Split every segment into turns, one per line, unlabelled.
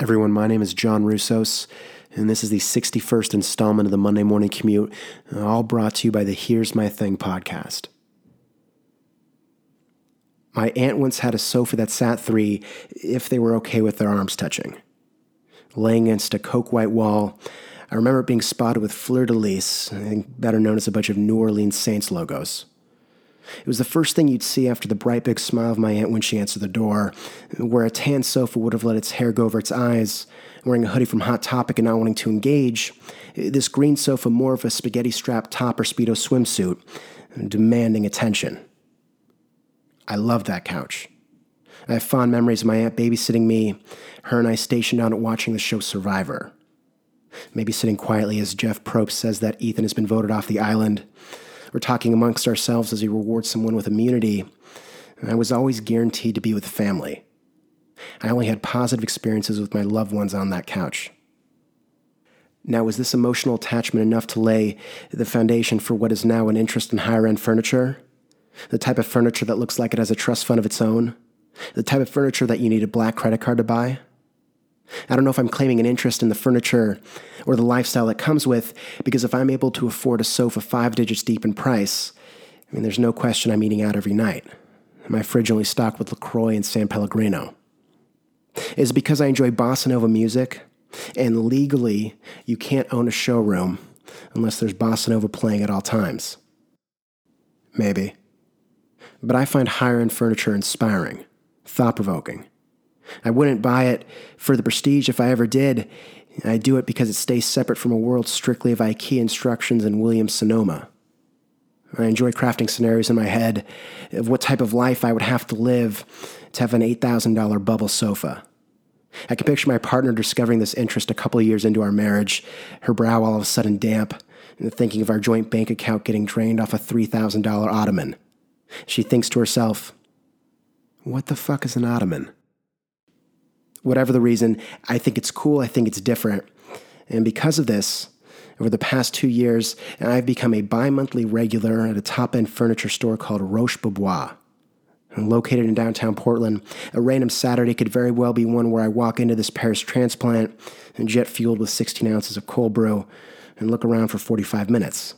Everyone, my name is John Russos, and this is the 61st installment of the Monday Morning Commute, all brought to you by the Here's My Thing podcast. My aunt once had a sofa that sat three if they were okay with their arms touching. Laying against a coke white wall, I remember it being spotted with fleur de lis, better known as a bunch of New Orleans Saints logos. It was the first thing you'd see after the bright big smile of my aunt when she answered the door, where a tan sofa would have let its hair go over its eyes. Wearing a hoodie from Hot Topic and not wanting to engage, this green sofa more of a spaghetti strap top or Speedo swimsuit, demanding attention. I loved that couch. I have fond memories of my aunt babysitting me, her and I stationed on it watching the show Survivor. Maybe sitting quietly as Jeff Probst says that Ethan has been voted off the island, we're talking amongst ourselves as we reward someone with immunity. And I was always guaranteed to be with family. I only had positive experiences with my loved ones on that couch. Now, was this emotional attachment enough to lay the foundation for what is now an interest in higher end furniture? The type of furniture that looks like it has a trust fund of its own? The type of furniture that you need a black credit card to buy? I don't know if I'm claiming an interest in the furniture or the lifestyle it comes with, because if I'm able to afford a sofa five digits deep in price, I mean, there's no question I'm eating out every night. My fridge only stocked with LaCroix and San Pellegrino. Is it because I enjoy bossa nova music? And legally, you can't own a showroom unless there's bossa nova playing at all times. Maybe. But I find higher end furniture inspiring, thought provoking I wouldn't buy it for the prestige if I ever did. I do it because it stays separate from a world strictly of IKEA instructions and Williams Sonoma. I enjoy crafting scenarios in my head of what type of life I would have to live to have an $8,000 bubble sofa. I can picture my partner discovering this interest a couple years into our marriage, her brow all of a sudden damp, and thinking of our joint bank account getting drained off a $3,000 ottoman. She thinks to herself, What the fuck is an ottoman? Whatever the reason, I think it's cool. I think it's different. And because of this, over the past two years, I've become a bi monthly regular at a top end furniture store called Roche Bobois. Located in downtown Portland, a random Saturday could very well be one where I walk into this Paris transplant and jet fueled with 16 ounces of cold brew and look around for 45 minutes.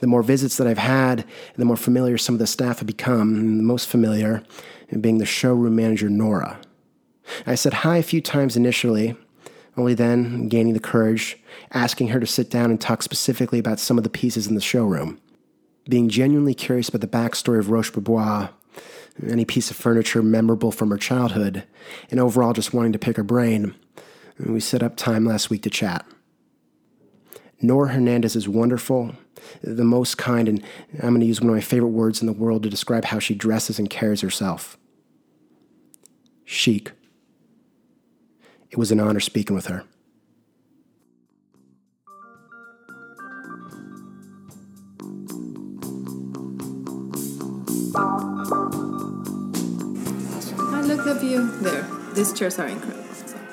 The more visits that I've had, the more familiar some of the staff have become, the most familiar being the showroom manager, Nora. I said hi a few times initially, only then gaining the courage, asking her to sit down and talk specifically about some of the pieces in the showroom. Being genuinely curious about the backstory of Roche Bobois, any piece of furniture memorable from her childhood, and overall just wanting to pick her brain, we set up time last week to chat. Nora Hernandez is wonderful, the most kind, and I'm going to use one of my favorite words in the world to describe how she dresses and carries herself chic. It was an honor speaking with her.
I look the view there. These chairs are incredible.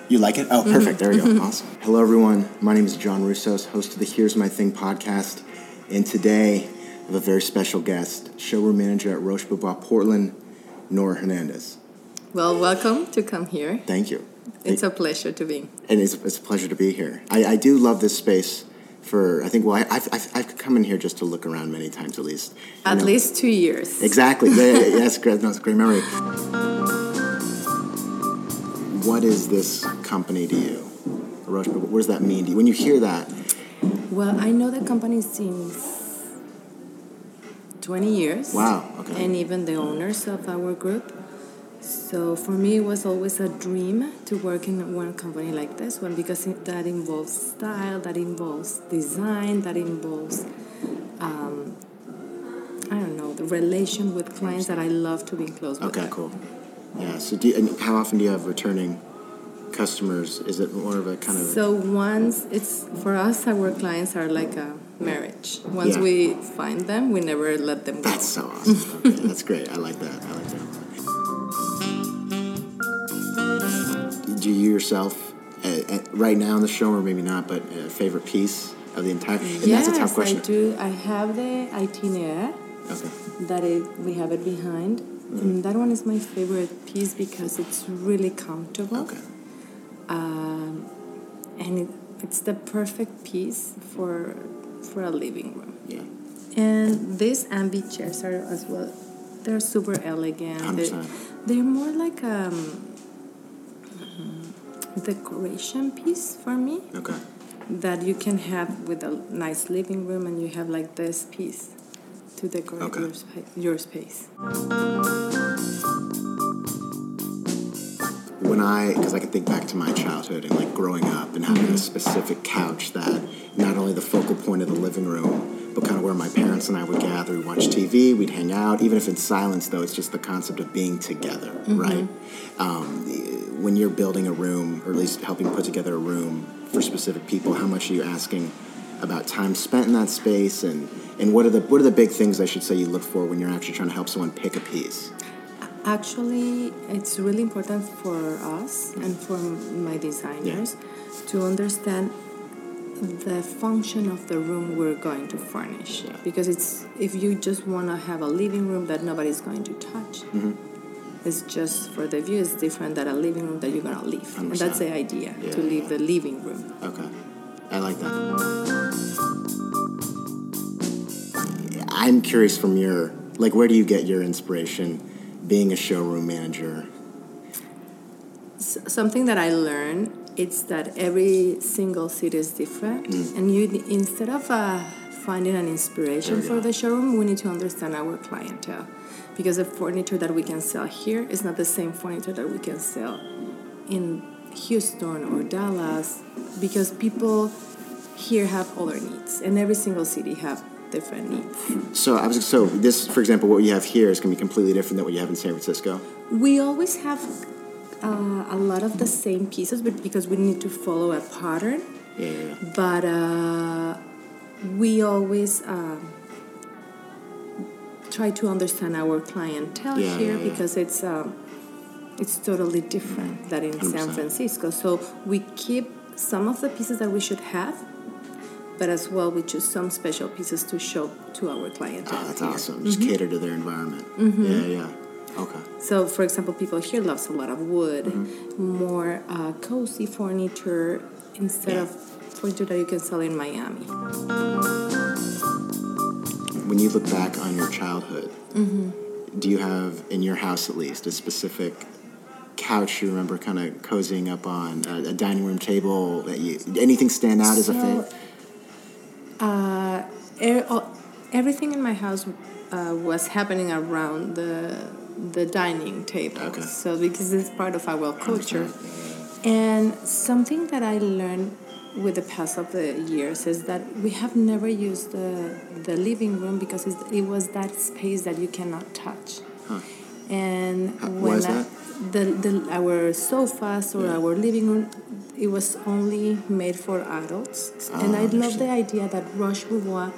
You like it? Oh, mm-hmm. perfect. There we go. Mm-hmm. Awesome. Hello, everyone. My name is John Russos, host of the Here's My Thing podcast. And today, I have a very special guest, showroom manager at Roche Bobois Portland, Nora Hernandez.
Well, welcome to come here.
Thank you.
It's a pleasure to be.
And it's, it's a pleasure to be here. I, I do love this space for, I think, well, I, have I've, I've come in here just to look around many times at least.
At know. least two years.
Exactly. yeah, yeah, yeah, great. No, it's a great memory. What is this company to you? Roche, what does that mean to you? When you hear that?
Well, I know the company since 20 years.
Wow, okay.
And even the owners of our group. So for me, it was always a dream to work in one company like this one because that involves style, that involves design, that involves, um, I don't know, the relation with clients that I love to be close
with.
Okay,
cool. Yeah. So, do you, and how often do you have returning customers? Is it more of a kind of?
So once it's for us, our clients are like a marriage. Once yeah. we find them, we never let them go.
That's so awesome. Okay, that's great. I like that. I like do you yourself uh, uh, right now in the show, or maybe not, but a favorite piece of the entire? And
yes, that's a tough question. I do. I have the itinéraire.
Okay.
That it, we have it behind. Mm-hmm. And that one is my favorite piece because it's really comfortable.
Okay.
um, and it, it's the perfect piece for for a living room.
Yeah.
And these ambi chairs are as well. They're super elegant. They,
100%.
they're more like um, decoration piece for me
Okay.
that you can have with a nice living room, and you have like this piece to decorate
Okay.
your, spa- your space.
when I, because I can think back to my childhood and like growing up and having a specific couch that not only the focal point of the living room, but kind of where my parents and I would gather, we'd watch TV, we'd hang out, even if in silence though, it's just the concept of being together, right? Um, when you're building a room, or at least helping put together a room for specific people, how much are you asking about time spent in that space and, and what are the what are the big things I should say you look for when you're actually trying to help someone pick a piece?
Actually, it's really important for us and for my designers to understand the function of the room we're going to furnish.
Yeah.
Because it's if you just want to have a living room that nobody's going to touch, mm-hmm. It's just for the view. It's different than a living room that you're gonna leave, and that's the idea
Yeah,
to leave the living room.
Okay. I like that. I'm curious from your, like, where do you get your inspiration being a showroom manager?
S- something that I learned it's that every single city is different,
Mm.
and you instead of uh, finding an inspiration for the showroom, we need to understand our clientele, because the furniture that we can sell here is not the same furniture that we can sell in Houston or Dallas, because people here have other needs, and every single city have different needs.
So I was so this, for example, what you have here is going to be completely different than what you have in San Francisco.
We always have uh, a lot of the same pieces, but because we need to follow a pattern.
Yeah,
but uh, we always um, try to understand our clientele
Yeah,
here
yeah, yeah.
because it's um, it's totally different than in San
100%.
Francisco. So we keep some of the pieces that we should have, but as well we choose some special pieces to show to our clientele.
Oh, that's
here.
awesome. Just cater to their environment. Yeah, yeah. Okay.
So, for example, people here loves a lot of wood,
Mm-hmm.
more uh, cozy furniture instead
Yeah.
of furniture that you can sell in Miami.
When you look back on your childhood,
Mm-hmm.
do you have in your house at least a specific couch you remember kind of cozying up on a, a dining room table that you anything stand out as a
So,
thing?
uh, er, oh, everything in my house uh, was happening around the the dining table.
Okay.
So because it's part of our culture, and something that I learned with the pass of the years is that we have never used the the living room because it's, it was that space that you cannot touch. Huh. And
Uh, why
when
is
I-
that?
the, the our sofas or
Yeah.
our living room it was only made for adults and
Ah,
i love the idea that roche bobois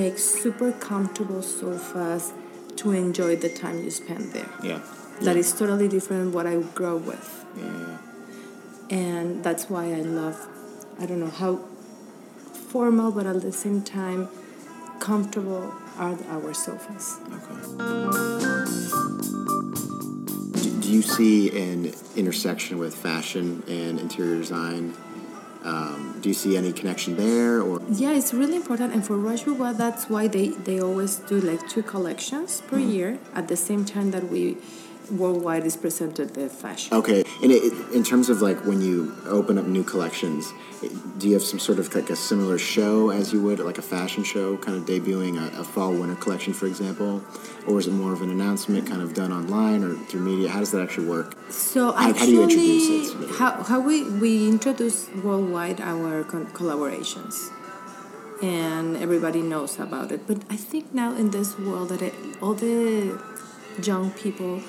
makes super comfortable sofas to enjoy the time you spend there
Yeah.
That
yeah.
is totally different what i grew up with
yeah.
And that's why i love i don't know how formal but at the same time comfortable are our sofas
Okay. Do, do you see an intersection with fashion and interior design? Um, do you see any connection there, or
Yeah, it's really important, and for Roche that's why they, they always do like two collections per year at the same time that we worldwide is presented the fashion.
okay? And it, in terms of like when you open up new collections, do you have some sort of like a similar show as you would like a fashion show, kind of debuting a, a fall winter collection, for example, or is it more of an announcement, kind of done online or through media? How does that actually work?
So
How- how
actually,
do you introduce it?
how, how we, we introduce worldwide our con- collaborations, and everybody knows about it. But I think now in this world that it, all the young people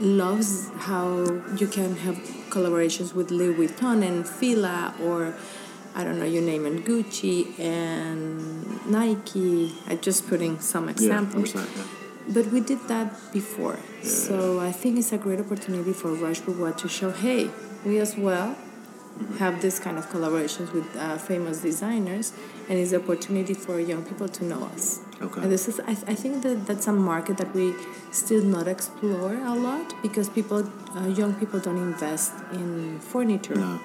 loves how you can have collaborations with Louis Vuitton and Fila or I don't know, you name it, Gucci and Nike. I'm just putting some examples.
100%, yeah.
But we did that before. So I think it's a great opportunity for Roche Bobois to show, hey, we as well have this kind of collaborations with uh, famous designers, and it's the opportunity for young people to know us.
Okay.
And this is, I, I think that that's a market that we still not explore a lot because people, uh, young people, don't invest in furniture.
No.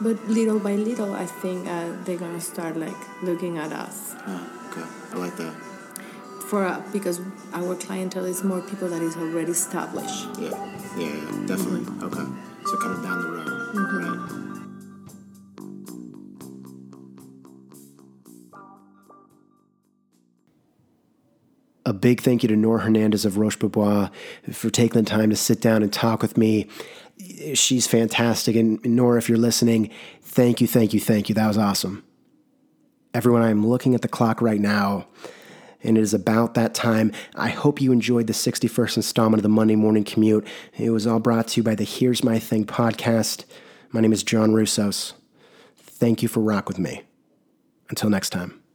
But little by little, I think uh, they're gonna start like looking at us
Ah, okay. I like that.
for uh, because our clientele is more people that is already established.
Yeah. Yeah, yeah, definitely. Okay. So kind of down the road. Mm-hmm. Right.
A big thank you to Nora Hernandez of Roche Bobois for taking the time to sit down and talk with me. She's fantastic. And Nora, if you're listening, thank you, thank you, thank you. That was awesome. Everyone, I'm looking at the clock right now, and it is about that time. I hope you enjoyed the 61st installment of the Monday Morning Commute. It was all brought to you by the Here's My Thing podcast. My name is John Russos. Thank you for rock with me. Until next time.